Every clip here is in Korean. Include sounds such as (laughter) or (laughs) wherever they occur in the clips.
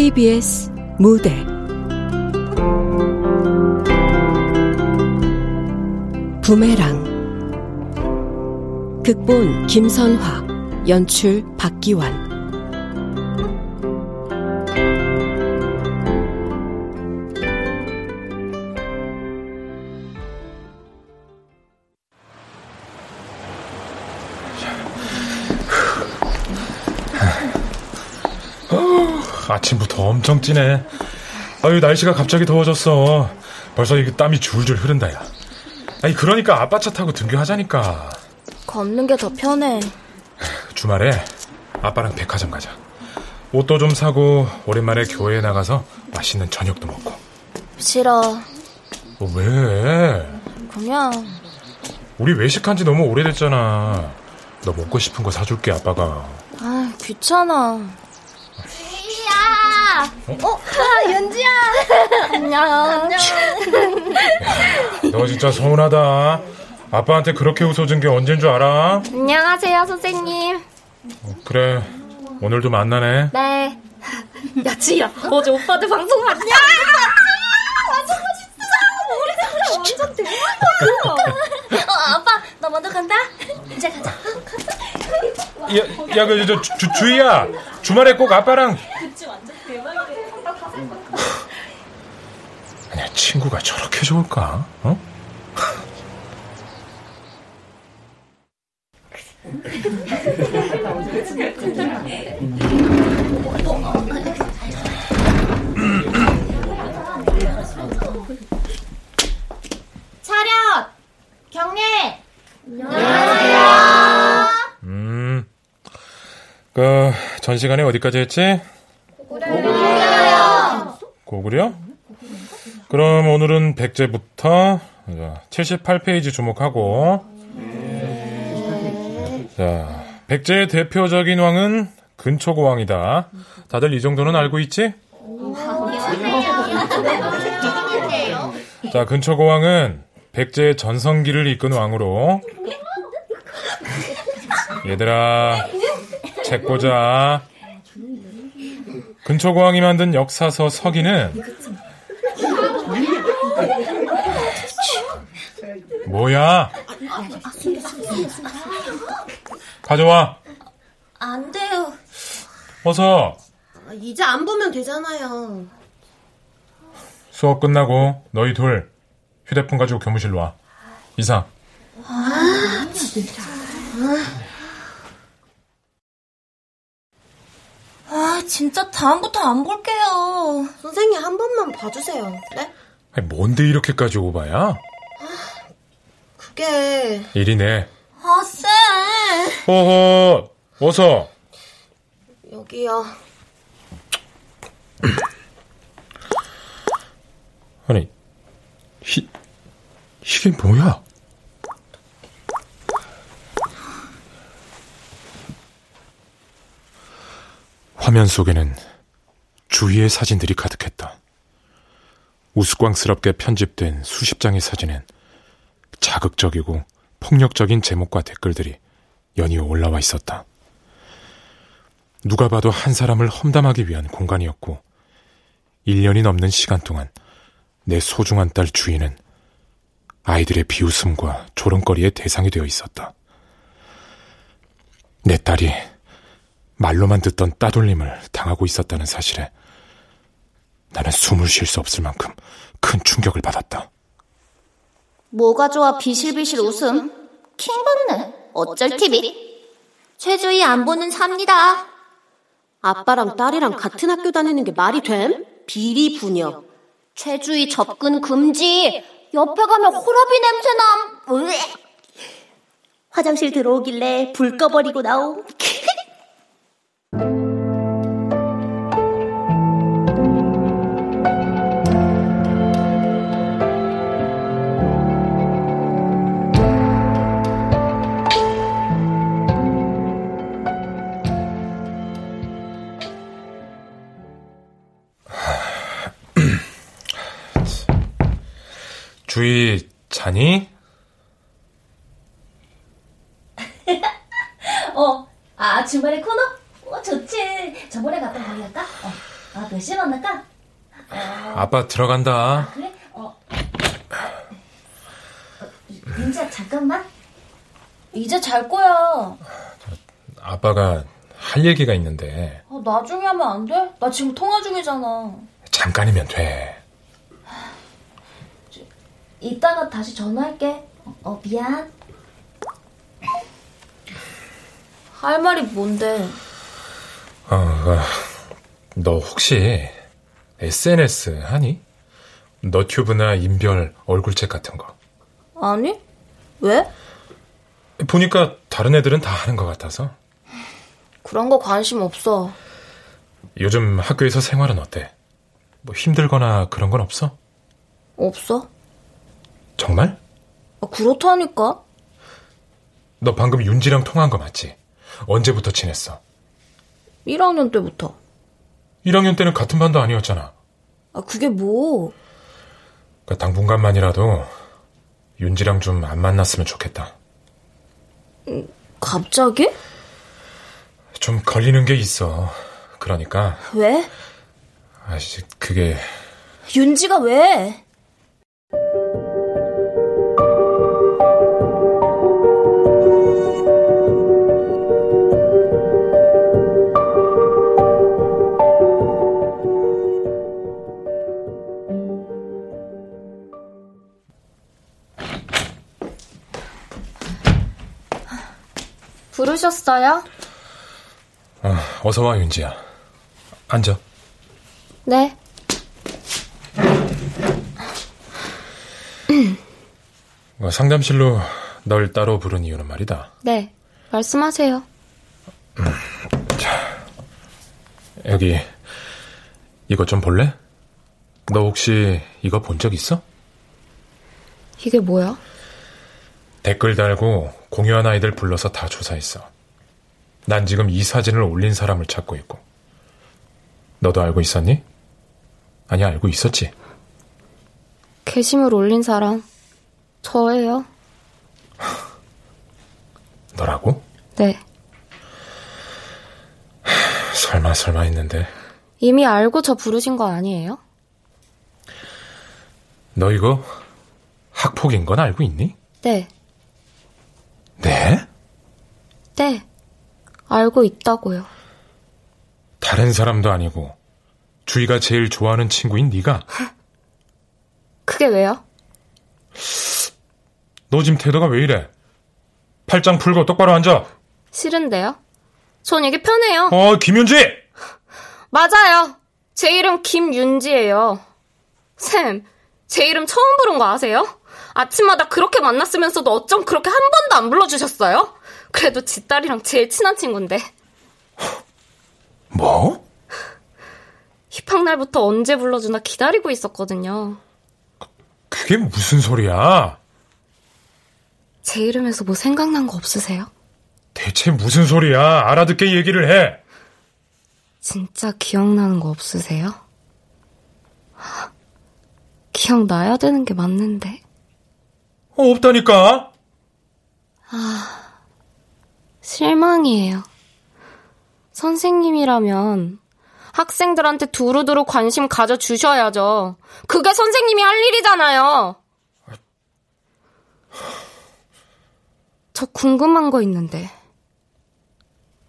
KBS 무대. 부메랑. 극본 김선화 연출 박기환 아침부터 엄청 찌네. 아유, 날씨가 갑자기 더워졌어. 벌써 이게 땀이 줄줄 흐른다, 야. 아니, 그러니까 아빠 차 타고 등교하자니까. 걷는 게 더 편해. 주말에 아빠랑 백화점 가자. 옷도 좀 사고, 오랜만에 교회에 나가서 맛있는 저녁도 먹고. 싫어. 어, 왜? 그냥. 우리 외식한 지 너무 오래됐잖아. 너 먹고 싶은 거 사줄게, 아빠가. 아, 귀찮아. 어? 어? 아, 연지야. 안녕. 안녕. 너 진짜 서운하다. 아빠한테 그렇게 웃어준 게 언젠 줄 알아? 안녕하세요, 선생님. 어, 그래. 오늘도 만나네. 네. 야, 지야. 어제 오빠들 방송 봤냐? 완전 멋있어. 우리 진짜 완전 대박. 어, 아빠, 나 먼저 간다. 이제 가자. 야, 야, 그, 저, 주, 주희야. 주말에 꼭 아빠랑. 아니야, 친구가 저렇게 좋을까? 어? 차렷! 경례! 안녕하세요. 음. 그, 전 시간에 어디까지 했지? 고구려요. 고구려? 그럼 오늘은 백제부터 78페이지 주목하고. 자, 백제의 대표적인 왕은 근초고왕이다. 다들 이 정도는 알고 있지? 자, 근초고왕은 백제의 전성기를 이끈 왕으로. 얘들아, 책 보자. 근초고왕이 만든 역사서 서기는 뭐야? 가져와. 안 돼요. 어서. 이제 안 보면 되잖아요. 수업 끝나고 너희 둘 휴대폰 가지고 교무실로 와. 이사. 아, 진짜. 아, 진짜 다음부터 안 볼게요. 선생님 한 번만 봐주세요. 네? 아니, 뭔데 이렇게까지 오바야? 그게 일이네. 아, 쌤. 허허, 어서. 여기요. 아니, 이, 이게 뭐야? 화면 속에는 주위의 사진들이 가득했다. 우스꽝스럽게 편집된 수십 장의 사진엔 자극적이고 폭력적인 제목과 댓글들이 연이어 올라와 있었다. 누가 봐도 한 사람을 험담하기 위한 공간이었고, 1년이 넘는 시간 동안 내 소중한 딸 주인은 아이들의 비웃음과 조롱거리의 대상이 되어 있었다. 내 딸이 말로만 듣던 따돌림을 당하고 있었다는 사실에 나는 숨을 쉴 수 없을 만큼 큰 충격을 받았다. 뭐가 좋아 비실비실 웃음? 킹받네. 어쩔 TV? 최주희 안 보는 삽니다. 아빠랑 딸이랑 같은 학교 다니는 게 말이 됨? 비리 부녀. 최주희 접근 금지. 옆에 가면 호러비 냄새남. 으에. 화장실 들어오길래 불 꺼버리고 나옴. (laughs) 주희 자니? 어, 아, 주말에 코너? 어, 좋지. 저번에 갔던 거기 할까? 어. 아, 몇 시에 만날까? 아빠 들어간다. 그래? 어. 민지야, 잠깐만. 이제 잘 거야. 아빠가 할 얘기가 있는데 아, 나중에 하면 안 돼? 나 지금 통화 중이잖아. 잠깐이면 돼. 이따가 다시 전화할게. 어, 미안. 할 말이 뭔데? 어, 어, 너 혹시 SNS 하니? 너튜브나 인별 얼굴책 같은 거. 아니? 왜? 보니까 다른 애들은 다 하는 것 같아서. 그런 거 관심 없어. 요즘 학교에서 생활은 어때? 뭐 힘들거나 그런 건 없어? 없어? 정말? 아, 그렇다니까? 너 방금 윤지랑 통화한 거 맞지? 언제부터 친했어? 1학년 때부터. 1학년 때는 같은 반도 아니었잖아. 아, 그게 뭐? 그 당분간만이라도 윤지랑 좀 안 만났으면 좋겠다. 갑자기? 좀 걸리는 게 있어. 그러니까 왜? 아씨 그게 윤지가 왜? 부르셨어요? 어, 어서 와 윤지야. 앉아. 네. 어, 상담실로 널 따로 부른 이유는 말이다. 네. 말씀하세요. 여기 이거 좀 볼래? 너 혹시 이거 본 적 있어? 이게 뭐야? 댓글 달고 공유한 아이들 불러서 다 조사했어. 난 지금 이 사진을 올린 사람을 찾고 있고. 너도 알고 있었니? 아니, 알고 있었지. 게시물 올린 사람. 저예요. (laughs) 너라고? 네. 설마, 설마 했는데. 이미 알고 저 부르신 거 아니에요? 너 이거 학폭인 건 알고 있니? 네. 네? 네. 알고 있다고요. 다른 사람도 아니고 주희가 제일 좋아하는 친구인 네가 (laughs) 그게 왜요? 너 지금 태도가 왜 이래? 팔짱 풀고 똑바로 앉아. 싫은데요? 전 이게 편해요. 어, 김윤지! (laughs) 맞아요. 제 이름 김윤지예요. 쌤, 제 이름 처음 부른 거 아세요? 아침마다 그렇게 만났으면서도 어쩜 그렇게 한 번도 안 불러주셨어요? 그래도 지 딸이랑 제일 친한 친구인데. 뭐? 입학날부터 언제 불러주나 기다리고 있었거든요. 그게 무슨 소리야? 제 이름에서 뭐 생각난 거 없으세요? 대체 무슨 소리야? 알아듣게 얘기를 해. 진짜 기억나는 거 없으세요? 기억나야 되는 게 맞는데. 어, 없다니까? 실망이에요. 선생님이라면 학생들한테 두루두루 관심 가져주셔야죠. 그게 선생님이 할 일이잖아요. 저 궁금한 거 있는데.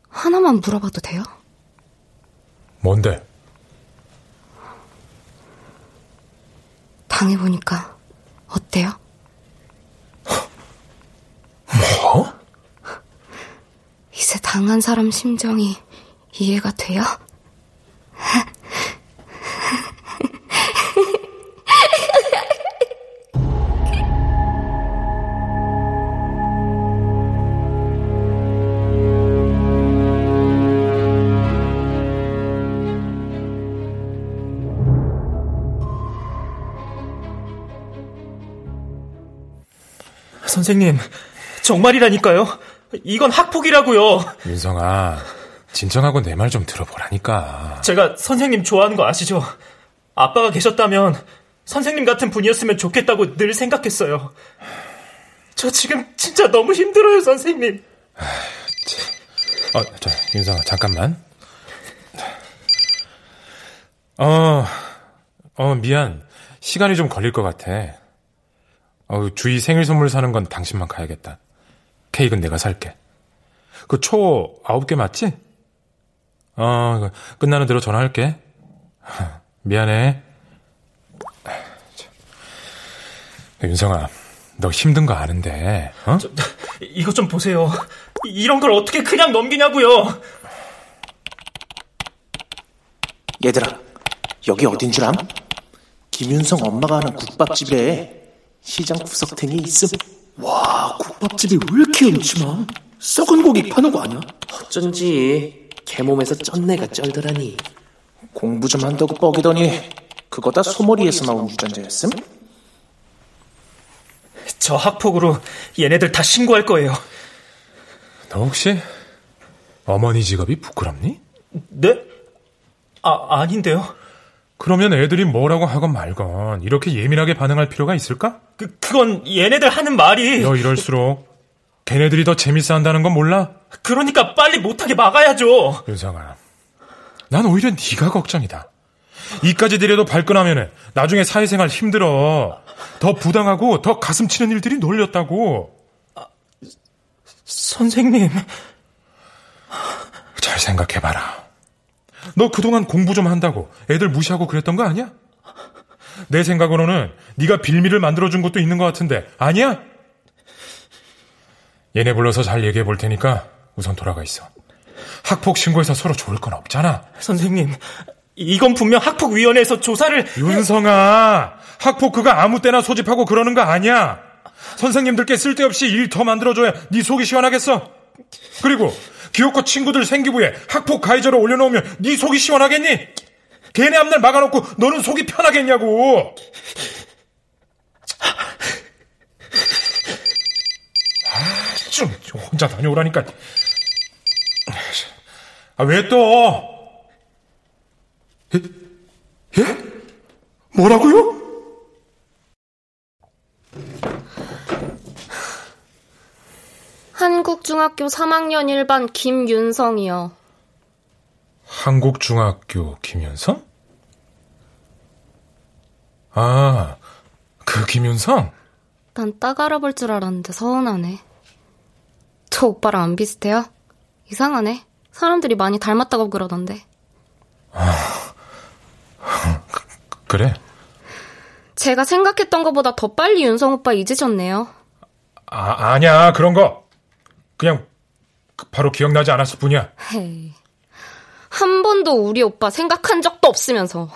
하나만 물어봐도 돼요? 뭔데? 당해보니까 어때요? 뭐? 이제 당한 사람 심정이 이해가 돼요? 선생님, 정말이라니까요. 이건 학폭이라고요. 윤성아, 진정하고 내 말 좀 들어보라니까. 제가 선생님 좋아하는 거 아시죠? 아빠가 계셨다면 선생님 같은 분이었으면 좋겠다고 늘 생각했어요. 저 지금 진짜 너무 힘들어요, 선생님. 어, 자, 윤성아, 잠깐만. 어, 어, 미안. 시간이 좀 걸릴 것 같아. 어, 주희 생일 선물 사는 건 당신만 가야겠다. 케이크는 내가 살게. 그 초 아홉 개 맞지? 어, 끝나는 대로 전화할게. (laughs) 미안해. 윤성아, 너 힘든 거 아는데, 어? 저, 이것 좀 보세요. 이런 걸 어떻게 그냥 넘기냐고요. 얘들아, 여기 어딘 줄 암? 김윤성 엄마가 하는 국밥집에 시장 구석탱이 있음. 와, 국밥집이 왜 이렇게 음침함? 썩은 고기 파는 거 아니야? 어쩐지 개몸에서 쩐내가 쩔더라니. 공부 좀 한다고 뻐기더니 그거 다 소머리에서 나온 유전자였음? 저 학폭으로 얘네들 다 신고할 거예요. 너 혹시 어머니 직업이 부끄럽니? 네? 아, 아닌데요. 그러면 애들이 뭐라고 하건 말건 이렇게 예민하게 반응할 필요가 있을까? 그, 그건 얘네들 하는 말이. 너 이럴수록 걔네들이 더 재밌어 한다는 건 몰라? 그러니까 빨리 못하게 막아야죠. 윤상아, 난 오히려 네가 걱정이다. 이까지 들여도 발끈하면은 나중에 사회생활 힘들어. 더 부당하고 더 가슴 치는 일들이 놀렸다고. 아, 선생님. 잘 생각해봐라. 너 그동안 공부 좀 한다고 애들 무시하고 그랬던 거 아니야? 내 생각으로는 네가 빌미를 만들어준 것도 있는 것 같은데 아니야? 얘네 불러서 잘 얘기해 볼 테니까 우선 돌아가 있어. 학폭 신고해서 서로 좋을 건 없잖아. 선생님, 이건 분명 학폭위원회에서 조사를. 윤성아, 학폭 그거 아무 때나 소집하고 그러는 거 아니야. 선생님들께 쓸데없이 일 더 만들어줘야 네 속이 시원하겠어. 그리고 기어코 친구들 생기부에 학폭 가해자로 올려놓으면 네 속이 시원하겠니? 걔네 앞날 막아놓고 너는 속이 편하겠냐고. 아, 좀 혼자 다녀오라니까. 아, 왜 또? 예? 예? 뭐라고요? 한국중학교 3학년 1반 김윤성이요. 한국중학교 김윤성? 아, 그 김윤성? 난 딱 알아볼 줄 알았는데 서운하네. 저 오빠랑 안 비슷해요? 이상하네. 사람들이 많이 닮았다고 그러던데. 아, 그, 그래? 제가 생각했던 것보다 더 빨리 윤성 오빠 잊으셨네요. 아, 아니야. 그런 거. 그냥 바로 기억나지 않았을 뿐이야. 헤이. 한 번도 우리 오빠 생각한 적도 없으면서.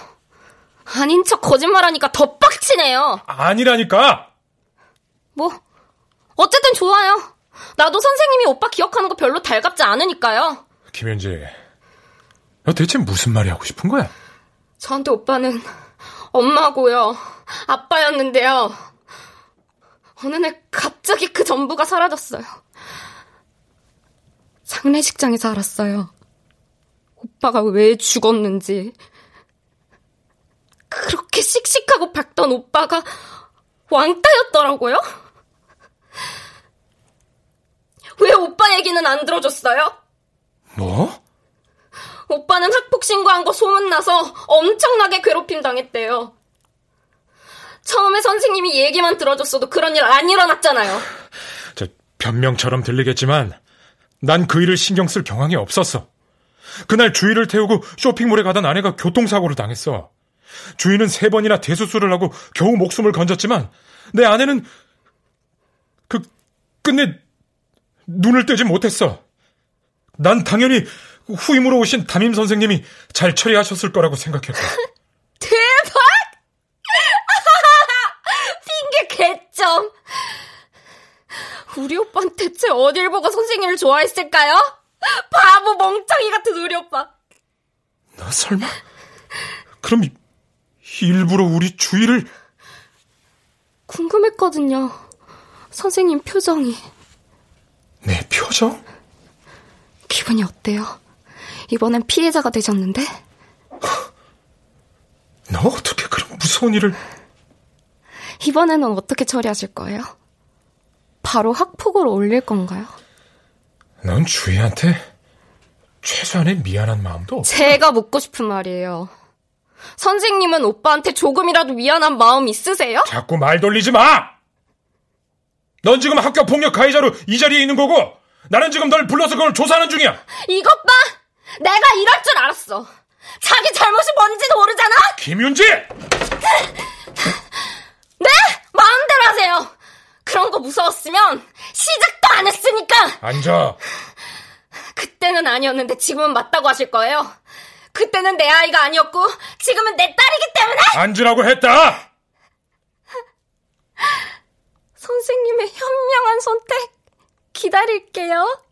아닌 척 거짓말하니까 더 빡치네요. 아니라니까. 뭐 어쨌든 좋아요. 나도 선생님이 오빠 기억하는 거 별로 달갑지 않으니까요. 김현지, 너 대체 무슨 말이 하고 싶은 거야? 저한테 오빠는 엄마고요. 아빠였는데요. 어느 날 갑자기 그 전부가 사라졌어요. 장례식장에서 알았어요. 오빠가 왜 죽었는지. 그렇게 씩씩하고 밝던 오빠가 왕따였더라고요? 왜 오빠 얘기는 안 들어줬어요? 뭐? 오빠는 학폭 신고한 거 소문나서 엄청나게 괴롭힘 당했대요. 처음에 선생님이 얘기만 들어줬어도 그런 일 안 일어났잖아요. 저 변명처럼 들리겠지만 난 그 일을 신경 쓸 경황이 없었어. 그날 주희를 태우고 쇼핑몰에 가던 아내가 교통사고를 당했어. 주희는 세 번이나 대수술을 하고 겨우 목숨을 건졌지만 내 아내는 그 끝내 눈을 떼지 못했어. 난 당연히 후임으로 오신 담임 선생님이 잘 처리하셨을 거라고 생각했고. (laughs) 대박! 핑계 개점. 우리 오빠는 대체 어딜 보고 선생님을 좋아했을까요? (laughs) 바보 멍청이 같은 우리 오빠. 너 설마? 그럼 일부러 우리 주위를 궁금했거든요. 선생님 표정이. 내 표정? 기분이 어때요? 이번엔 피해자가 되셨는데? 너 어떻게 그런 무서운 일을... 이번에는 어떻게 처리하실 거예요? 바로 학폭으로 올릴 건가요? 넌 주희한테 최소한의 미안한 마음도 없어. 제가 묻고 싶은 말이에요. 선생님은 오빠한테 조금이라도 미안한 마음 있으세요? 자꾸 말 돌리지 마! 넌 지금 학교 폭력 가해자로 이 자리에 있는 거고, 나는 지금 널 불러서 그걸 조사하는 중이야! 이것 봐! 내가 이럴 줄 알았어! 자기 잘못이 뭔지도 모르잖아? 김윤지! 네! 마음대로 하세요! 그런 거 무서웠으면 시작도 안 했으니까! 앉아. 그때는 아니었는데 지금은 맞다고 하실 거예요? 그때는 내 아이가 아니었고 지금은 내 딸이기 때문에 앉으라고 했다! 선생님의 현명한 선택 기다릴게요.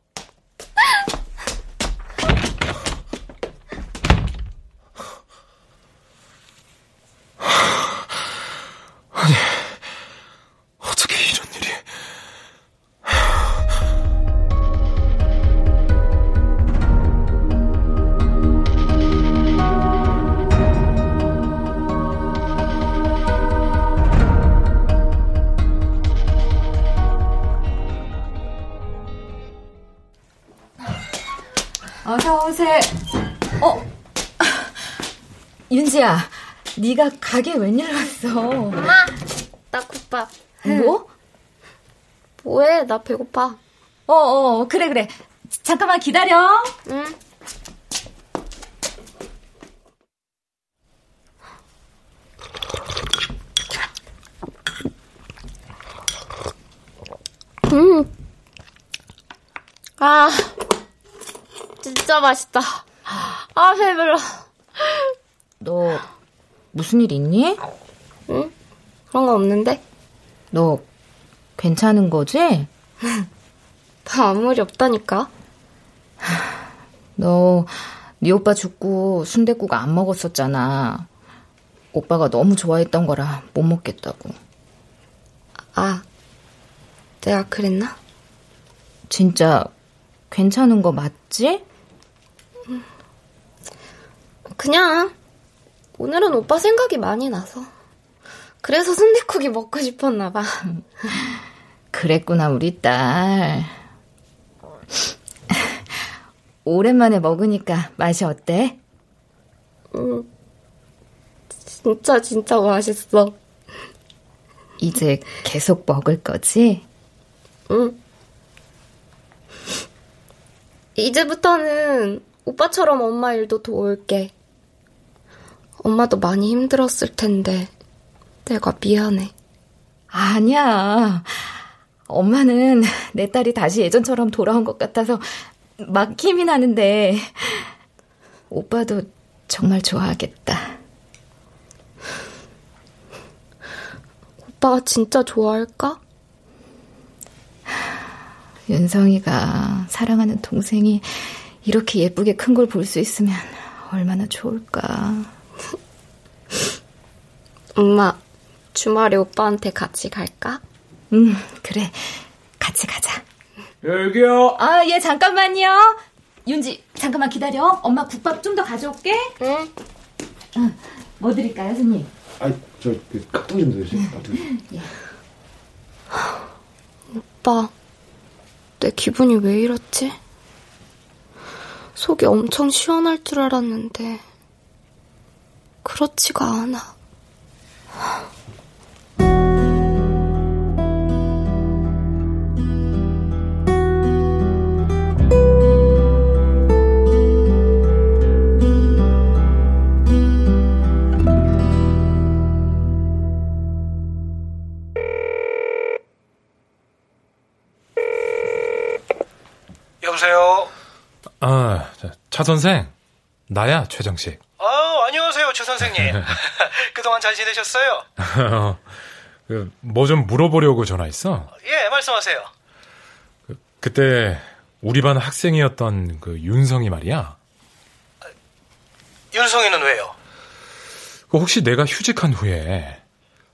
윤지야, 네가 가게 웬일 왔어? 엄마, 나 국밥. 뭐? 뭐해? 나 배고파. 어, 어, 그래, 그래. 잠깐만 기다려. 응. 음. 아, 진짜 맛있다. 아, 배불러. 너 무슨 일 있니? 응? 그런 거 없는데? 너 괜찮은 거지? (laughs) 나 아무 일 없다니까. (sighs) 너 네 오빠 죽고 순댓국 안 먹었었잖아. 오빠가 너무 좋아했던 거라 못 먹겠다고. 아, 내가 그랬나? 진짜 괜찮은 거 맞지? 그냥 오늘은 오빠 생각이 많이 나서 그래서 순댓국이 먹고 싶었나 봐. (laughs) 그랬구나 우리 딸. (laughs) 오랜만에 먹으니까 맛이 어때? 음, 진짜 진짜 맛있어. 이제 계속 먹을 거지? 응. 이제부터는 오빠처럼 엄마 일도 도울게. 엄마도 많이 힘들었을 텐데 내가 미안해. 아니야. 엄마는 내 딸이 다시 예전처럼 돌아온 것 같아서 막 힘이 나는데 오빠도 정말 좋아하겠다. 오빠가 진짜 좋아할까? 윤성이가 사랑하는 동생이 이렇게 예쁘게 큰 걸 볼 수 있으면 얼마나 좋을까. 엄마, 주말에 오빠한테 같이 갈까? 응, 그래. 같이 가자. 여기요. 아, 예, 잠깐만요. 윤지, 잠깐만 기다려. 엄마 국밥 좀 더 가져올게. 응. 응. 뭐 드릴까요, 손님? 아, 저, 그, 깍두기 좀 드세요. 예. 오빠, 내 기분이 왜 이렇지? 속이 엄청 시원할 줄 알았는데, 그렇지가 않아. 여보세요? 아, 차 선생. 나야, 최정식. 아, 안녕하세요, 최 선생님. (laughs) 그동안 잘 지내셨어요? (laughs) 그, 뭐좀 물어보려고 전화했어. 예, 말씀하세요. 그때 우리 반 학생이었던 그 윤성이 말이야. 윤성이는 왜요? 그 혹시 내가 휴직한 후에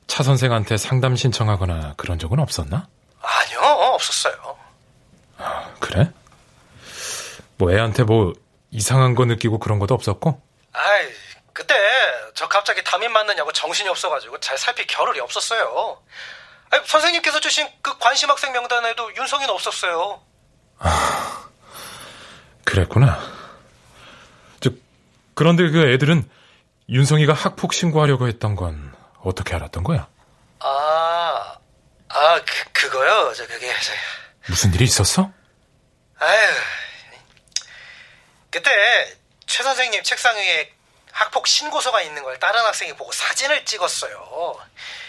차 선생한테 상담 신청하거나 그런 적은 없었나? 아니요, 없었어요. 아, 그래? 뭐 애한테 뭐 이상한 거 느끼고 그런 것도 없었고? 아이, 그때 저 갑자기 담임 맞느냐고 정신이 없어가지고 잘 살필 겨를이 없었어요. 아니, 선생님께서 주신 그 관심 학생 명단에도 윤성이는 없었어요. 아, 그랬구나. 저, 그런데 그 애들은 윤성이가 학폭 신고하려고 했던 건 어떻게 알았던 거야? 아, 아, 그, 그거요? 저, 그게, 저, 무슨 일이 있었어? 아유. 그때, 최 선생님 책상 위에 학폭 신고서가 있는 걸 다른 학생이 보고 사진을 찍었어요.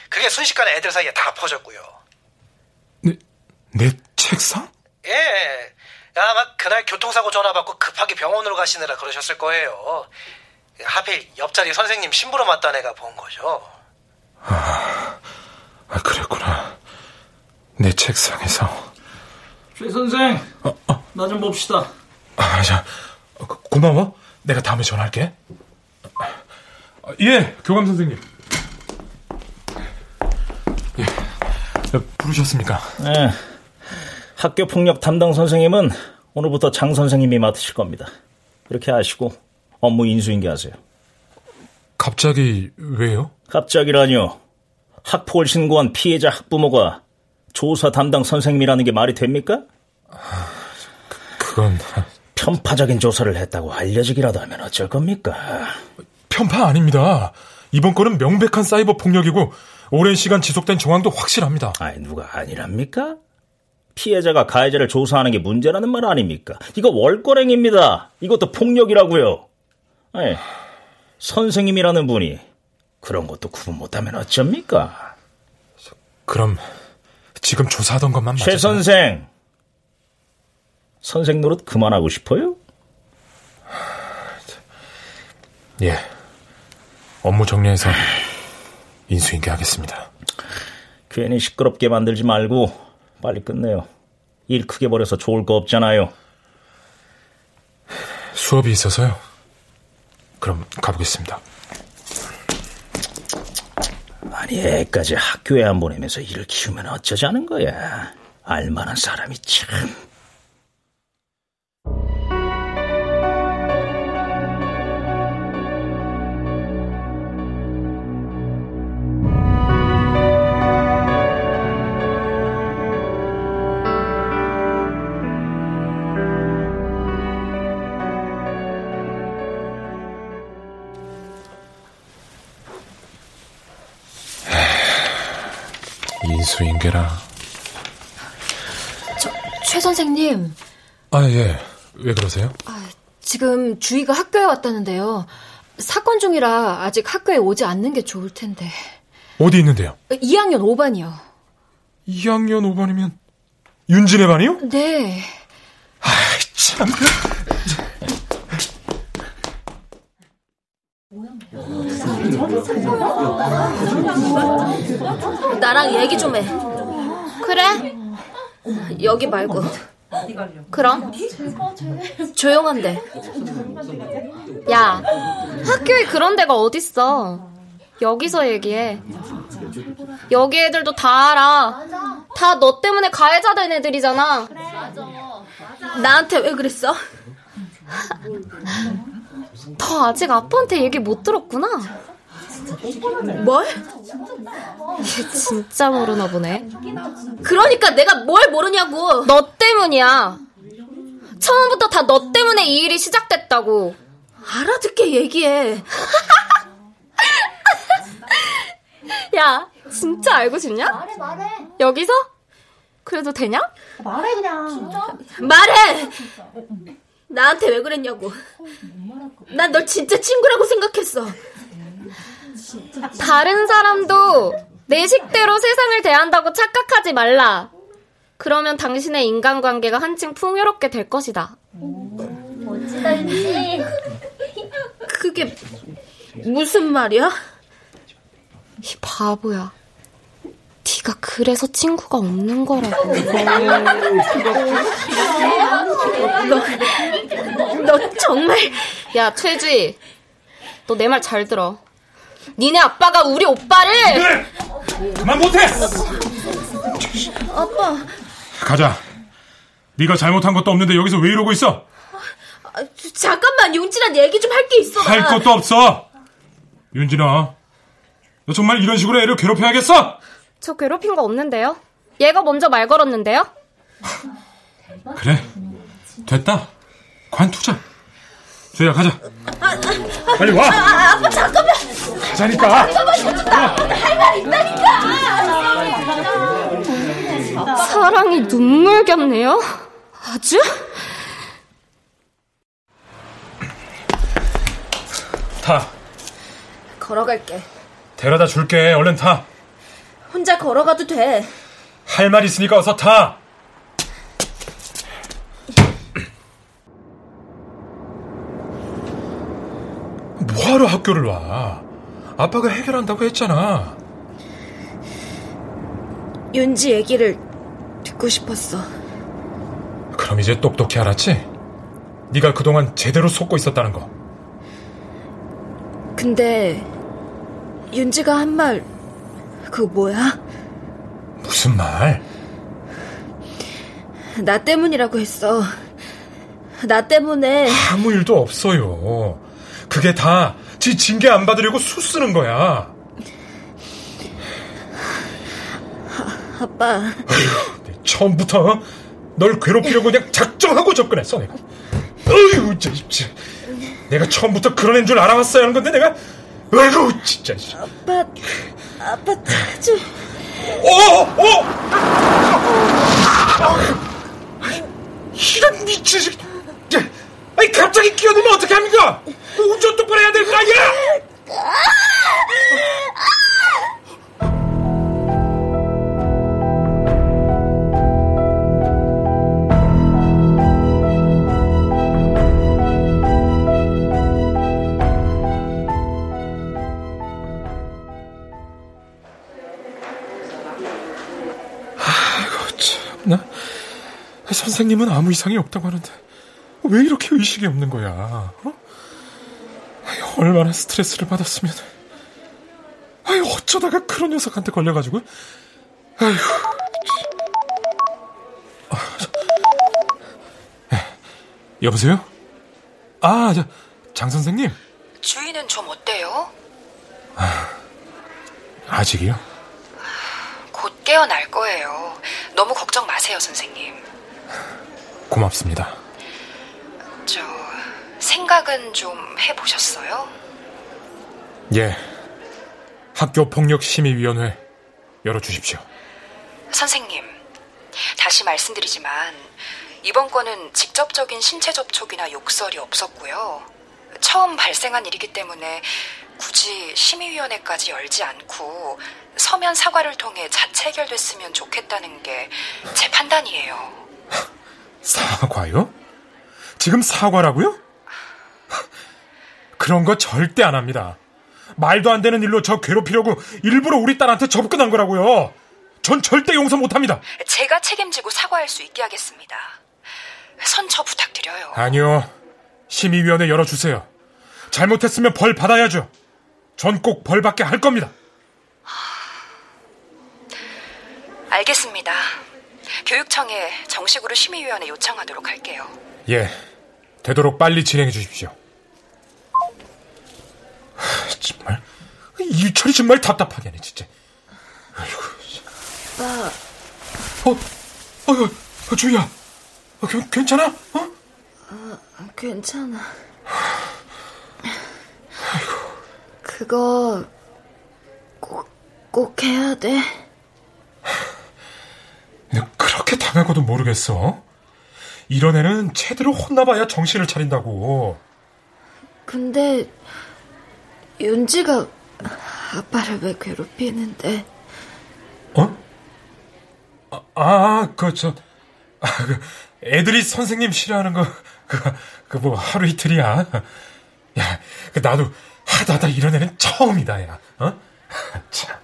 그게 순식간에 애들 사이에 다 퍼졌고요. 내, 내 책상? 예. 아마 그날 교통사고 전화 받고 급하게 병원으로 가시느라 그러셨을 거예요. 하필 옆자리 선생님 심부름 왔던 애가 본 거죠. 아, 아 그랬구나. 내 책상에서. 최 선생, 어, 어. 나좀 봅시다. 아, 자, 고마워. 내가 다음에 전화할게. 예, 교감 선생님. 예, 부르셨습니까? 네. 학교 폭력 담당 선생님은 오늘부터 장 선생님이 맡으실 겁니다. 이렇게 하시고 업무 인수인계하세요. 갑자기 왜요? 갑자기라뇨. 학폭을 신고한 피해자 학부모가 조사 담당 선생님이라는 게 말이 됩니까? 그, 건 편파적인 조사를 했다고 알려지기라도 하면 어쩔 겁니까? 편파 아닙니다. 이번 건은 명백한 사이버 폭력이고 오랜 시간 지속된 정황도 확실합니다. 아니 누가 아니랍니까? 피해자가 가해자를 조사하는 게 문제라는 말 아닙니까? 이거 월거랭입니다. 이것도 폭력이라고요. 아니, 선생님이라는 분이 그런 것도 구분 못하면 어쩝니까? 그럼 지금 조사하던 것만 최 선생, 선생 노릇 그만하고 싶어요? 예. 업무 정리해서 인수인계하겠습니다. 괜히 시끄럽게 만들지 말고 빨리 끝내요. 일 크게 벌여서 좋을 거 없잖아요. 수업이 있어서요. 그럼 가보겠습니다. 아니 애까지 학교에 안 보내면서 일을 키우면 어쩌자는 거야. 알만한 사람이 참. 인수인계라. 저, 최 선생님. 아, 예. 왜 그러세요? 아, 지금 주희가 학교에 왔다는데요. 사건 중이라 아직 학교에 오지 않는 게 좋을 텐데. 어디 있는데요? 2학년 5반이요. 2학년 5반이면 윤진의 반이요? 네. 아, 참. 나랑 얘기 좀 해. 그래? 여기 말고. 그럼? 조용한데. 야, 학교에 그런 데가 어딨어. 여기서 얘기해. 여기 애들도 다 알아. 다 너 때문에 가해자 된 애들이잖아. 나한테 왜 그랬어? 너 아직 아빠한테 얘기 못 들었구나. 뭘? 얘 진짜 모르나 보네. 그러니까 내가 뭘 모르냐고. 너 때문이야. 처음부터 다 너 때문에 이 일이 시작됐다고. 알아듣게 얘기해. (laughs) 야, 진짜 알고 싶냐? 말해 말해. 여기서? 그래도 되냐? 말해 그냥. 진짜? 말해. 나한테 왜 그랬냐고. 난 널 진짜 친구라고 생각했어. 다른 사람도 내 식대로 세상을 대한다고 착각하지 말라. 그러면 당신의 인간관계가 한층 풍요롭게 될 것이다. 멋지다. 그게 무슨 말이야? 이 바보야. 네가 그래서 친구가 없는 거라고. 너, 너 정말 야 최주희, 너 내 말 잘 들어. 니네 아빠가 우리 오빠를 네! 그만 못해. 아빠. 가자. 네가 잘못한 것도 없는데 여기서 왜 이러고 있어? 아, 잠깐만 윤진아 얘기 좀 할 게 있어. 할 것도 없어. 윤진아, 너 정말 이런 식으로 애를 괴롭혀야겠어? 저 괴롭힌 거 없는데요? 얘가 먼저 말 걸었는데요? 그래, 됐다. 관투자. 주희야, 가자. 빨리 와! 아, 아빠, 잠깐만! 잠깐만, 할말 있다니까! 사랑이 눈물겹네요? 아주? 타. 걸어갈게. 데려다 줄게. 얼른 타. 혼자 걸어가도 돼. 할 말 있으니까 어서 타. (clears throat) 뭐하러 학교를 와? 아빠가 해결한다고 했잖아. 윤지 얘기를 듣고 싶었어. 그럼 이제 똑똑히 알았지? 네가 그동안 제대로 속고 있었다는 거. 근데 윤지가 한 말 그거 뭐야? 무슨 말? 나 때문이라고 했어. 나 때문에 아무 일도 없어요. 그게 다 지 징계 안 받으려고 수 쓰는 거야. 아빠 처음부터 널 괴롭히려고 그냥 작정하고 접근했어 내가. 어휴, 저, 저, 내가 처음부터 그런 애인 줄 알아왔어야 하는 건데 내가 아이고 진짜. 아빠 아빠 자주 어, 어! 이런 미친 아니 갑자기 끼어들면 어떻게 합니까? 운전 똑바로 해야 될 거 아니야? 선생님은 아무 이상이 없다고 하는데 왜 이렇게 의식이 없는 거야? 어? 얼마나 스트레스를 받았으면. 아유, 어쩌다가 그런 녀석한테 걸려가지고. 아휴. 아, 저- 에, 여보세요? 아, 저, 장 선생님. 주인은 좀 어때요? 아직이요? 곧 깨어날 거예요. 너무 걱정 마세요, 선생님. 고맙습니다. 저, 생각은 좀 해보셨어요? 예. 학교 폭력 심의위원회 열어주십시오. 선생님, 다시 말씀드리지만, 이번 건은 직접적인 신체 접촉이나 욕설이 없었고요. 처음 발생한 일이기 때문에 굳이 심의위원회까지 열지 않고 서면 사과를 통해 자체 해결됐으면 좋겠다는 게 제 판단이에요. (laughs) 사과요? 지금 사과라고요? 그런 거 절대 안 합니다. 말도 안 되는 일로 저 괴롭히려고 일부러 우리 딸한테 접근한 거라고요. 전 절대 용서 못 합니다. 제가 책임지고 사과할 수 있게 하겠습니다. 선처 부탁드려요. 아니요. 심의위원회 열어주세요. 잘못했으면 벌 받아야죠. 전 꼭 벌 받게 할 겁니다. 알겠습니다. 교육청에 정식으로 심의위원회 요청하도록 할게요. 예. 되도록 빨리 진행해 주십시오. 하, 정말. 일처리 정말 답답하게 하네, 진짜. 아빠 어, 어, 어, 주희야. 어, 괜- 괜찮아? 어? 어, 괜찮아. 그거 꼭, 꼭 해야 돼. 너 그렇게 당하고도 모르겠어? 이런 애는 제대로 혼나봐야 정신을 차린다고. 근데 윤지가 아빠를 왜 괴롭히는데? 어? 아, 아, 그, 저, 아, 그, 애들이 선생님 싫어하는 거, 그, 그, 뭐, 하루 이틀이야. 야, 그, 나도 하다 하다 이런 애는 처음이다, 야. 어? (laughs) 참.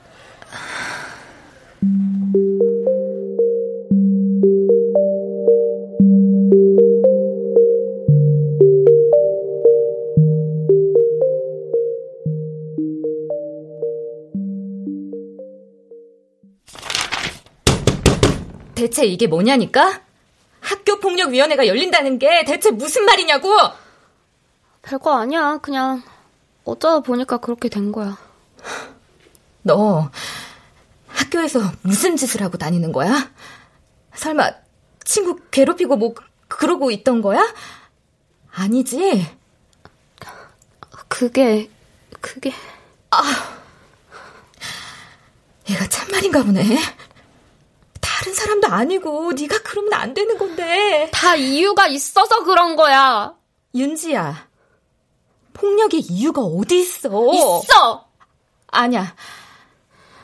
대체 이게 뭐냐니까? 학교폭력위원회가 열린다는 게 대체 무슨 말이냐고! 별거 아니야. 그냥 어쩌다 보니까 그렇게 된 거야. 너 학교에서 무슨 짓을 하고 다니는 거야? 설마 친구 괴롭히고 뭐 그러고 있던 거야? 아니지? 그게, 그게. 아. 얘가 참말인가 보네. 다른 사람도 아니고 네가 그러면 안 되는 건데. 다 이유가 있어서 그런 거야. 윤지야. 폭력의 이유가 어디 있어? 있어. 아니야.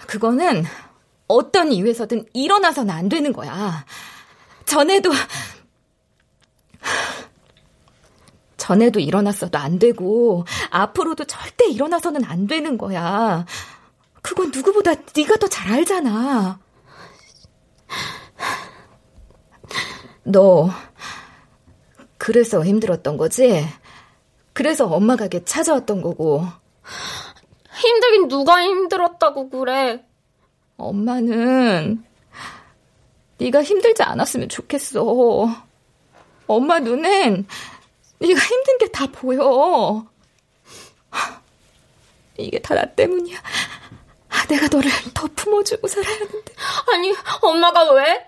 그거는 어떤 이유에서든 일어나서는 안 되는 거야. 전에도 전에도 일어났어도 안 되고 앞으로도 절대 일어나서는 안 되는 거야. 그건 누구보다 네가 더 잘 알잖아. 너 그래서 힘들었던 거지? 그래서 엄마 가게 찾아왔던 거고. 힘들긴 누가 힘들었다고 그래. 엄마는 네가 힘들지 않았으면 좋겠어. 엄마 눈엔 네가 힘든 게 다 보여. 이게 다 나 때문이야. 내가 너를 더 품어주고 살아야 하는데. 아니, 엄마가 왜?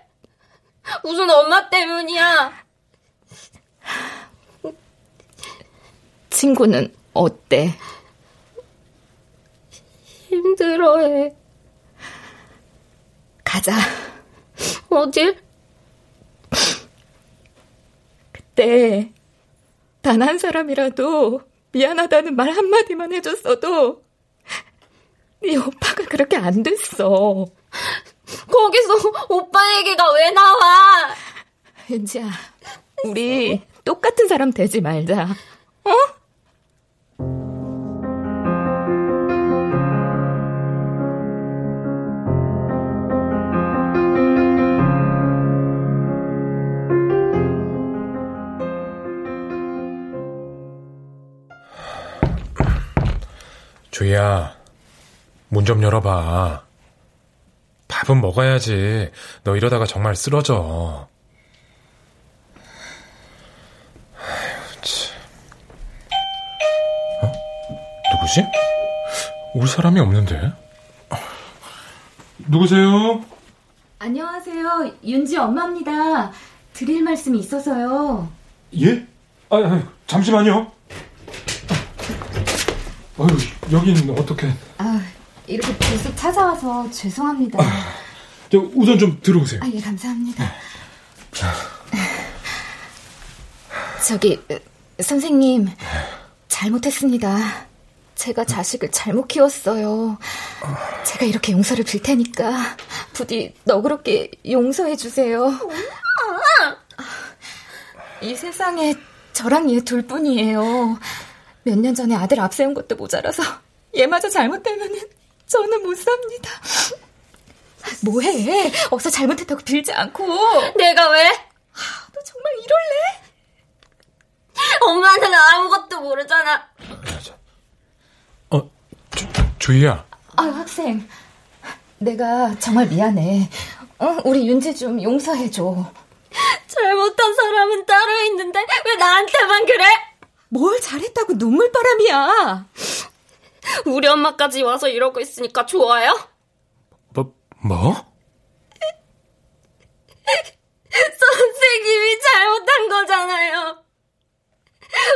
무슨 엄마 때문이야? 친구는 어때? 힘들어해. 가자. 어딜? 그때 단 한 사람이라도 미안하다는 말 한마디만 해줬어도 네 오빠가 그렇게 안 됐어. 거기서 오빠 얘기가 왜 나와? 은지야, 우리 똑같은 사람 되지 말자. 어? 주희야, 문 좀 열어봐. 밥은 먹어야지. 너 이러다가 정말 쓰러져. 아휴, 참. 어? 누구지? 올 사람이 없는데? 누구세요? 안녕하세요. 윤지 엄마입니다. 드릴 말씀이 있어서요. 예? 아, 아 잠시만요. 아유, 여기는 어떻게? 아, 이렇게 불쑥 찾아와서 죄송합니다. 저 우선 좀 들어오세요. 아, 예, 감사합니다. 저기 선생님 잘못했습니다. 제가 자식을 잘못 키웠어요. 제가 이렇게 용서를 빌 테니까 부디 너그럽게 용서해 주세요. 이 세상에 저랑 얘 둘뿐이에요. 몇 년 전에 아들 앞세운 것도 모자라서 얘마저 잘못되면은 저는 못 삽니다. 뭐해? 어서 잘못했다고 빌지 않고. 내가 왜? 아, 너 정말 이럴래? 엄마는 아무것도 모르잖아. 어, 주, 주희야. 아, 학생. 내가 정말 미안해. 어, 우리 윤지 좀 용서해줘. 잘못한 사람은 따로 있는데 왜 나한테만 그래? 뭘 잘했다고 눈물바람이야. 우리 엄마까지 와서 이러고 있으니까 좋아요? 뭐, 뭐? (laughs) 선생님이 잘못한 거잖아요.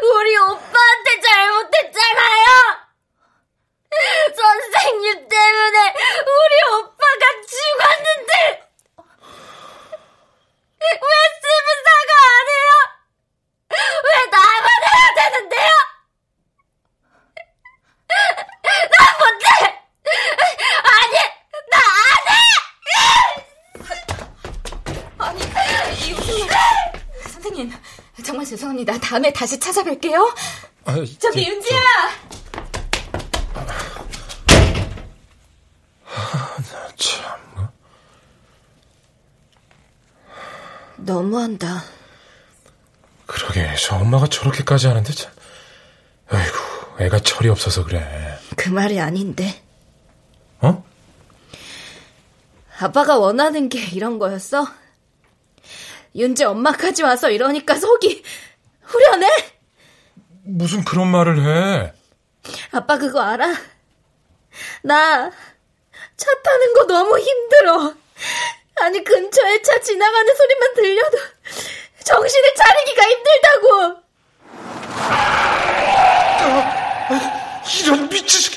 우리 오빠한테 잘못했잖아요. (laughs) 선생님 때문에 우리 오빠가 죽었는데 (laughs) 왜 쌤은 사과 안 해요? 왜 나만 해야 되는데요? 나 못해! 아니, 나 안 해! 아니, 이 무슨 말... 선생님, 정말 죄송합니다. 다음에 다시 찾아뵐게요. 아, 저기 저, 윤지야! 저... 참. 너무한다. 그러게, 저 엄마가 저렇게까지 하는데 참. 아이고, 애가 철이 없어서 그래. 그 말이 아닌데. 어? 아빠가 원하는 게 이런 거였어? 윤지 엄마까지 와서 이러니까 속이 후련해? 무슨 그런 말을 해? 아빠 그거 알아? 나 차 타는 거 너무 힘들어. 아니 근처에 차 지나가는 소리만 들려도 정신을 차리기가 힘들다고. 어, 이런 미친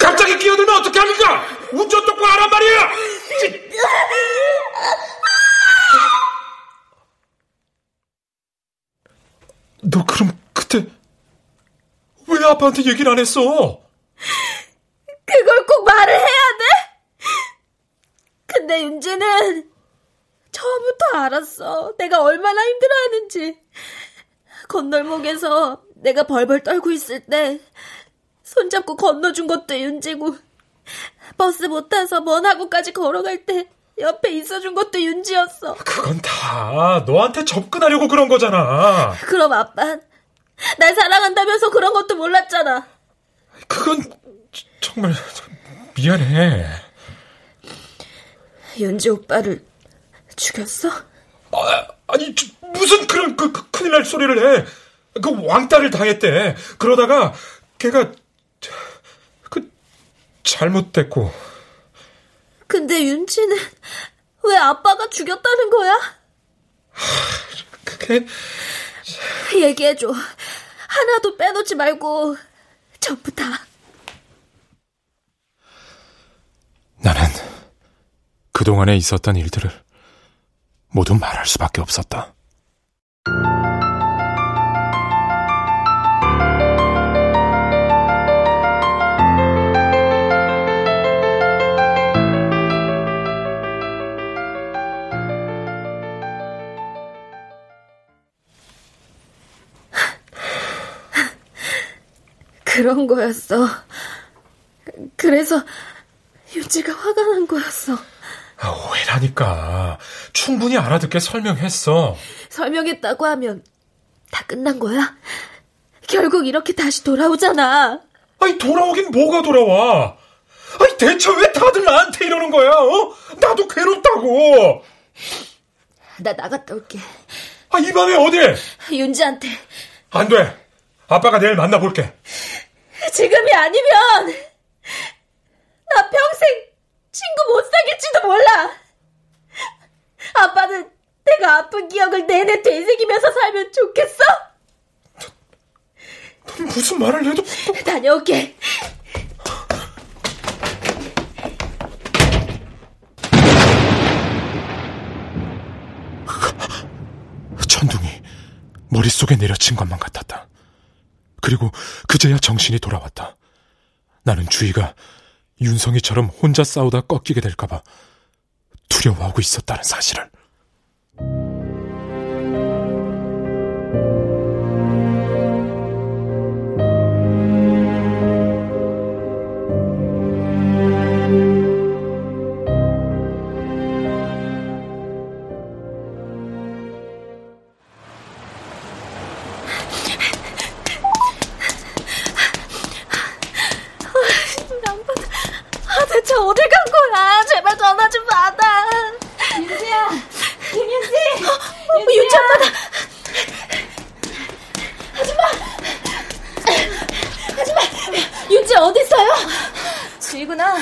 갑자기 끼어들면 어떻게 합니까? 운전 똑바로 하란 말이야! (laughs) 너 그럼 그때 왜 아빠한테 얘기를 안 했어? 그걸 꼭 말을 해야 돼? 근데 윤지는 처음부터 알았어. 내가 얼마나 힘들어하는지. 건널목에서 내가 벌벌 떨고 있을 때 손잡고 건너준 것도 윤지고 버스 못 타서 먼 학원까지 걸어갈 때 옆에 있어준 것도 윤지였어. 그건 다 너한테 접근하려고 그런 거잖아. 그럼 아빤 날 사랑한다면서 그런 것도 몰랐잖아. 그건 정말 미안해. 윤지 오빠를 죽였어? 아, 아니 무슨 그런 그, 그 큰일 날 소리를 해. 그 왕따를 당했대. 그러다가 걔가 그 잘못됐고. 근데 윤지는 왜 아빠가 죽였다는 거야? 그게 얘기해줘. 하나도 빼놓지 말고 전부 다. 나는 그동안에 있었던 일들을 모두 말할 수밖에 없었다. 그런 거였어. 그래서 유지가 화가 난 거였어. 아, 오해라니까. 충분히 알아듣게 설명했어. 설명했다고 하면 다 끝난 거야? 결국 이렇게 다시 돌아오잖아. 아니, 돌아오긴 뭐가 돌아와? 아니, 대체 왜 다들 나한테 이러는 거야, 어? 나도 괴롭다고! 나 나갔다 올게. 아, 이 밤에 어디? 윤지한테. 안 돼. 아빠가 내일 만나볼게. 지금이 아니면, 나 평생 친구 못 사귈지도 몰라. 아빠는 내가 아픈 기억을 내내 되새기면서 살면 좋겠어? 넌 무슨 말을 해도 다녀올게. 천둥이 머릿속에 내려친 것만 같았다. 그리고 그제야 정신이 돌아왔다. 나는 주희가 윤성이처럼 혼자 싸우다 꺾이게 될까봐 두려워하고 있었다는 사실을. 어, 엄마다. 아줌마. 아줌마. 윤지 어디 있어요? 주희구나.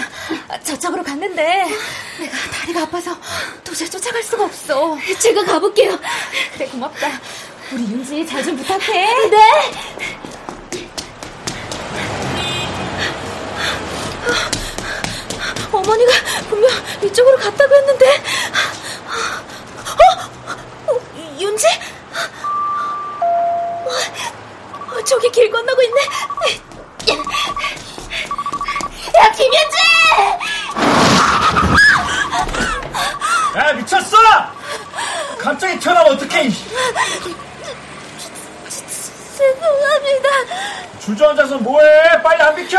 저쪽으로 갔는데 내가 다리가 아파서 도저히 쫓아갈 수가 없어. 제가 가볼게요. 그래 고맙다. 우리 윤지 잘 좀 부탁해. 네. 어머니가 분명 이쪽으로 갔다고 했는데. 윤지? 어, 저기 길 건너고 있네. 야, 김윤지! 야, 미쳤어! 갑자기 튀어나오면 어떡해! 죄송합니다. 주저앉아서 뭐해? 빨리 안 비켜!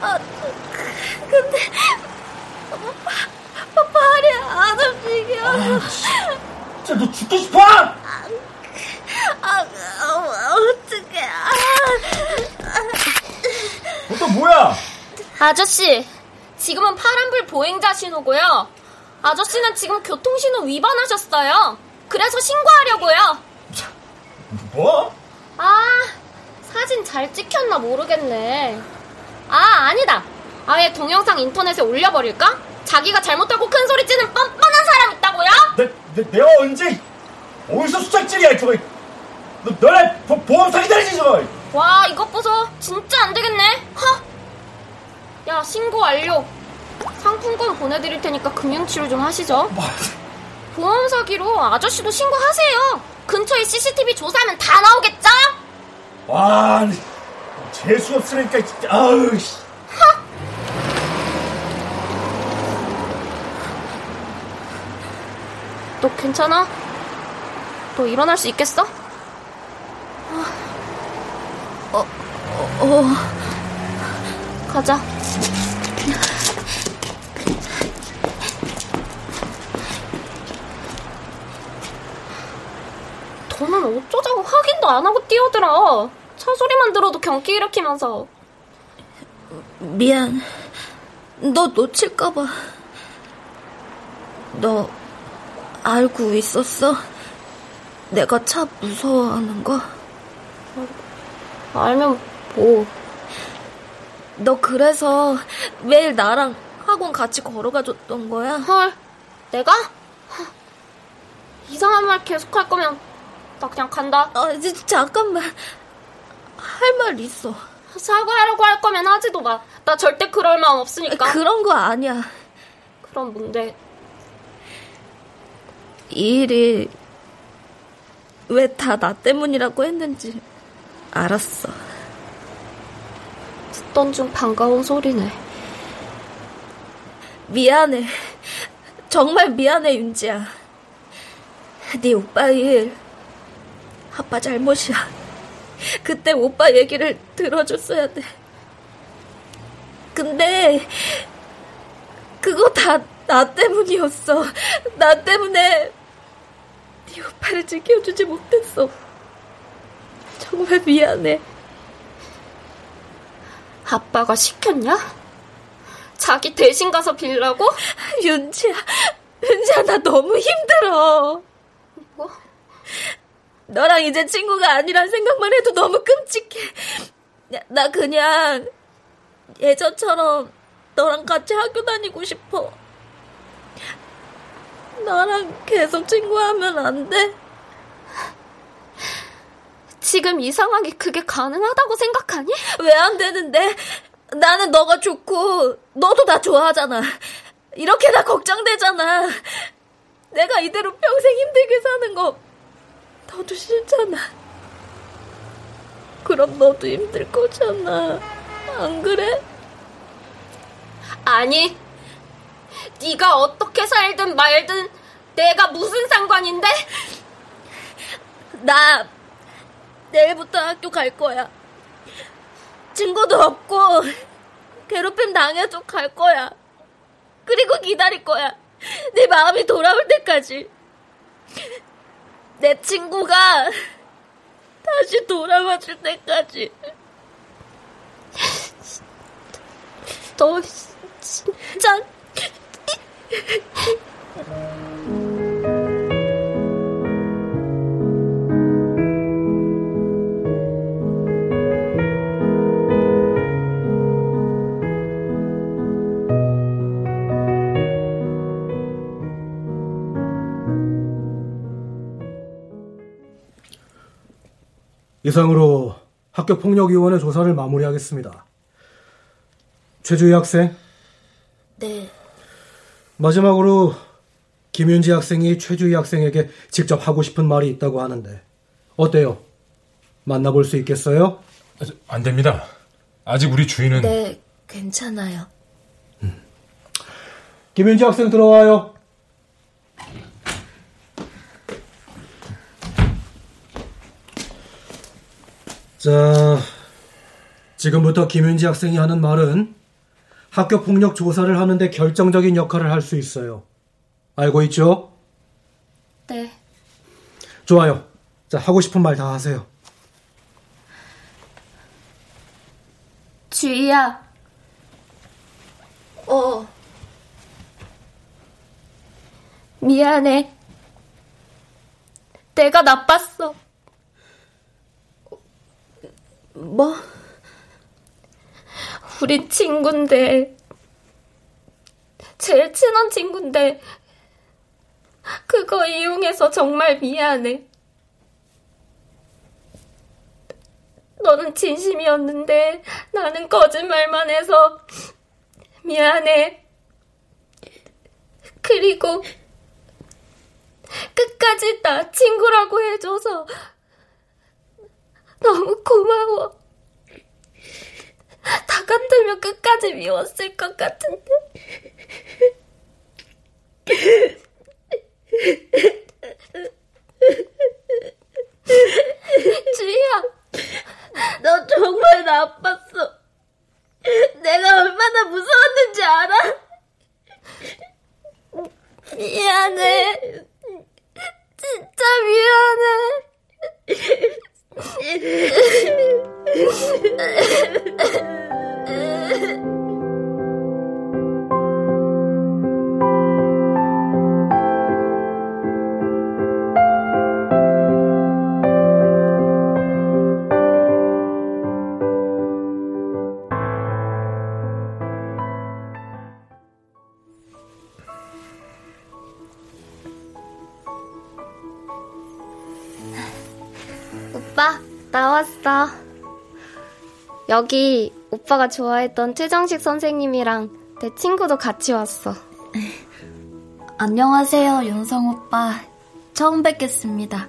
아, 근데 파, 발이 안 움직여. 진짜 너 죽고 싶어? 아, 어, 어떡해. 아. 너또 뭐야? 아저씨, 지금은 파란불 보행자 신호고요. 아저씨는 지금 교통신호 위반하셨어요. 그래서 신고하려고요. 뭐? 아, 사진 잘 찍혔나 모르겠네. 아, 아니다. 아예 동영상 인터넷에 올려버릴까? 자기가 잘못하고 큰 소리 찌는 뻔뻔한 사람 있다고요? 내, 내, 내가 언제 어디서 수작질이야 저거 너, 너네 보, 보험 사기다니지 저거 와, 이것 보소. 진짜 안 되겠네. 하! 야, 신고 완료. 상품권 보내드릴 테니까 금융치료 좀 하시죠. 보험 사기로 아저씨도 신고하세요. 근처에 CCTV 조사하면 다 나오겠죠? 와, 재수 없으니까 진짜 아우. 너 괜찮아? 너 일어날 수 있겠어? 어, 어, 어. 가자. 너는 어쩌자고 확인도 안 하고 뛰어들어. 차 소리만 들어도 경기 일으키면서. 미안. 너 놓칠까봐. 너 알고 있었어? 내가 차 무서워하는 거? 알면 뭐. 너 그래서 매일 나랑 학원 같이 걸어가 줬던 거야? 헐, 내가? 이상한 말 계속 할 거면 나 그냥 간다. 아, 잠깐만. 할 말 있어. 사과하라고 할 거면 하지도 마. 나 절대 그럴 마음 없으니까. 그런 거 아니야. 그럼 뭔데? 이 일이 왜 다 나 때문이라고 했는지 알았어. 듣던 중 반가운 소리네. 미안해. 정말 미안해, 윤지야. 네 오빠 일 아빠 잘못이야. 그때 오빠 얘기를 들어줬어야 돼. 근데 그거 다 나 때문이었어. 나 때문에 네 오빠를 지켜주지 못했어. 정말 미안해. 아빠가 시켰냐? 자기 대신 가서 빌라고? 윤지야, 윤지야, 나 너무 힘들어. 뭐? 너랑 이제 친구가 아니란 생각만 해도 너무 끔찍해. 나 그냥 예전처럼 너랑 같이 학교 다니고 싶어. 나랑 계속 친구하면 안 돼? 지금 이 상황이 그게 가능하다고 생각하니? 왜 안 되는데? 나는 너가 좋고 너도 나 좋아하잖아. 이렇게 다 걱정되잖아. 내가 이대로 평생 힘들게 사는 거 너도 싫잖아. 그럼 너도 힘들 거잖아. 안 그래? 아니. 네가 어떻게 살든 말든 내가 무슨 상관인데? 나 내일부터 학교 갈 거야. 친구도 없고 괴롭힘 당해도 갈 거야. 그리고 기다릴 거야. 내 마음이 돌아올 때까지. 내 친구가 다시 돌아와 줄 때까지. 너 진짜 이상으로 학교폭력위원회 조사를 마무리하겠습니다. 최주희 학생. 네. 마지막으로 김윤지 학생이 최주희 학생에게 직접 하고 싶은 말이 있다고 하는데 어때요? 만나볼 수 있겠어요? 안 됩니다. 아직 우리 주인은 네, 괜찮아요. 김윤지 학생 들어와요. 자, 지금부터 김윤지 학생이 하는 말은 학교 폭력 조사를 하는데 결정적인 역할을 할 수 있어요. 알고 있죠? 네. 좋아요. 자, 하고 싶은 말 다 하세요. 주희야. 어. 미안해. 내가 나빴어. 뭐? 우린 친군데, 제일 친한 친군데, 그거 이용해서 정말 미안해. 너는 진심이었는데 나는 거짓말만 해서 미안해. 그리고 끝까지 나 친구라고 해줘서 너무 고마워. 다 같으면 끝까지 미웠을 것 같은데. 주희야, 너 정말 나빴어. 내가 얼마나 무서웠는지 알아? 미안해. 진짜 미안해. 嘻嘻嘻嘻嘻嘻 여기 오빠가 좋아했던 최정식 선생님이랑 내 친구도 같이 왔어. 안녕하세요, 윤성 오빠. 처음 뵙겠습니다.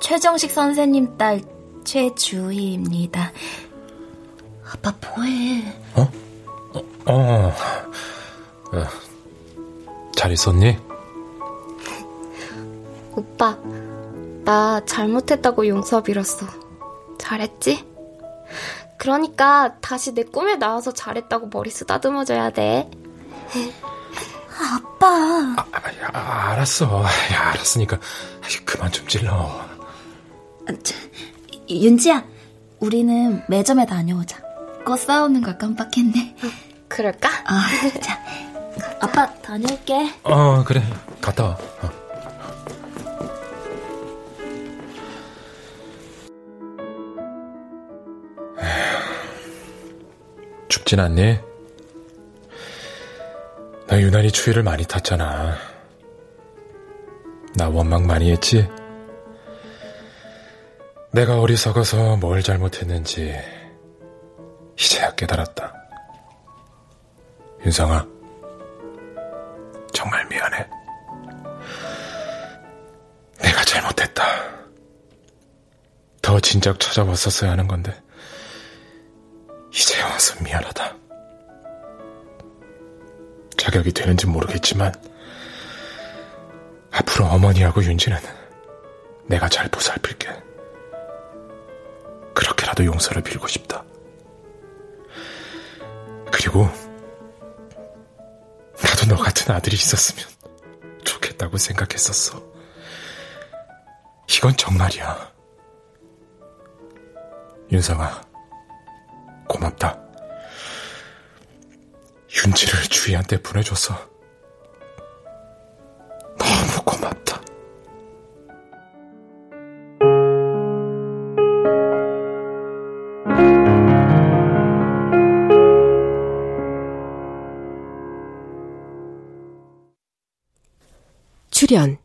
최정식 선생님 딸 최주희입니다. 아빠 뭐해? 어? 어, 어. 잘 있었니? 오빠, 나 잘못했다고 용서 빌었어. 잘했지? 그러니까 다시 내 꿈에 나와서 잘했다고 머리 쓰다듬어줘야 돼. (laughs) 아빠. 아, 야, 알았어. 야, 알았으니까 그만 좀 찔러. 윤지야, 우리는 매점에 다녀오자. 꽃 싸우는 걸 깜빡했네. 그럴까? 아, 자, 아빠 다녀올게. 어, 그래. 갔다 와. 어. 춥진 않니? 나 유난히 추위를 많이 탔잖아. 나 원망 많이 했지? 내가 어리석어서 뭘 잘못했는지 이제야 깨달았다. 윤성아, 정말 미안해. 내가 잘못했다. 더 진작 찾아왔었어야 하는 건데, 이제 와서 미안하다. 자격이 되는지 모르겠지만, 앞으로 어머니하고 윤지는 내가 잘 보살필게. 그렇게라도 용서를 빌고 싶다. 그리고, 나도 너 같은 아들이 있었으면 좋겠다고 생각했었어. 이건 정말이야. 윤성아, 고맙다. 윤지를 주희한테 보내줘서 너무 고맙다. 출연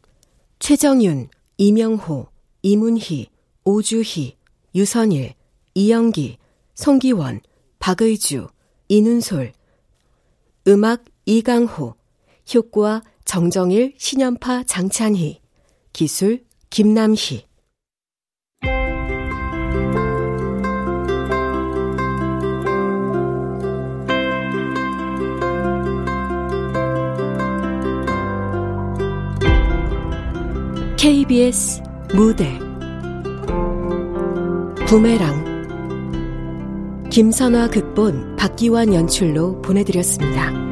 최정윤, 이명호, 이문희, 오주희, 유선일, 이영기, 송기원, 박의주, 이눈솔 음악 이강호 효과 정정일, 신연파 장찬희 기술 김남희. KBS 무대. 부메랑 김선화 극본 박기환 연출로 보내드렸습니다.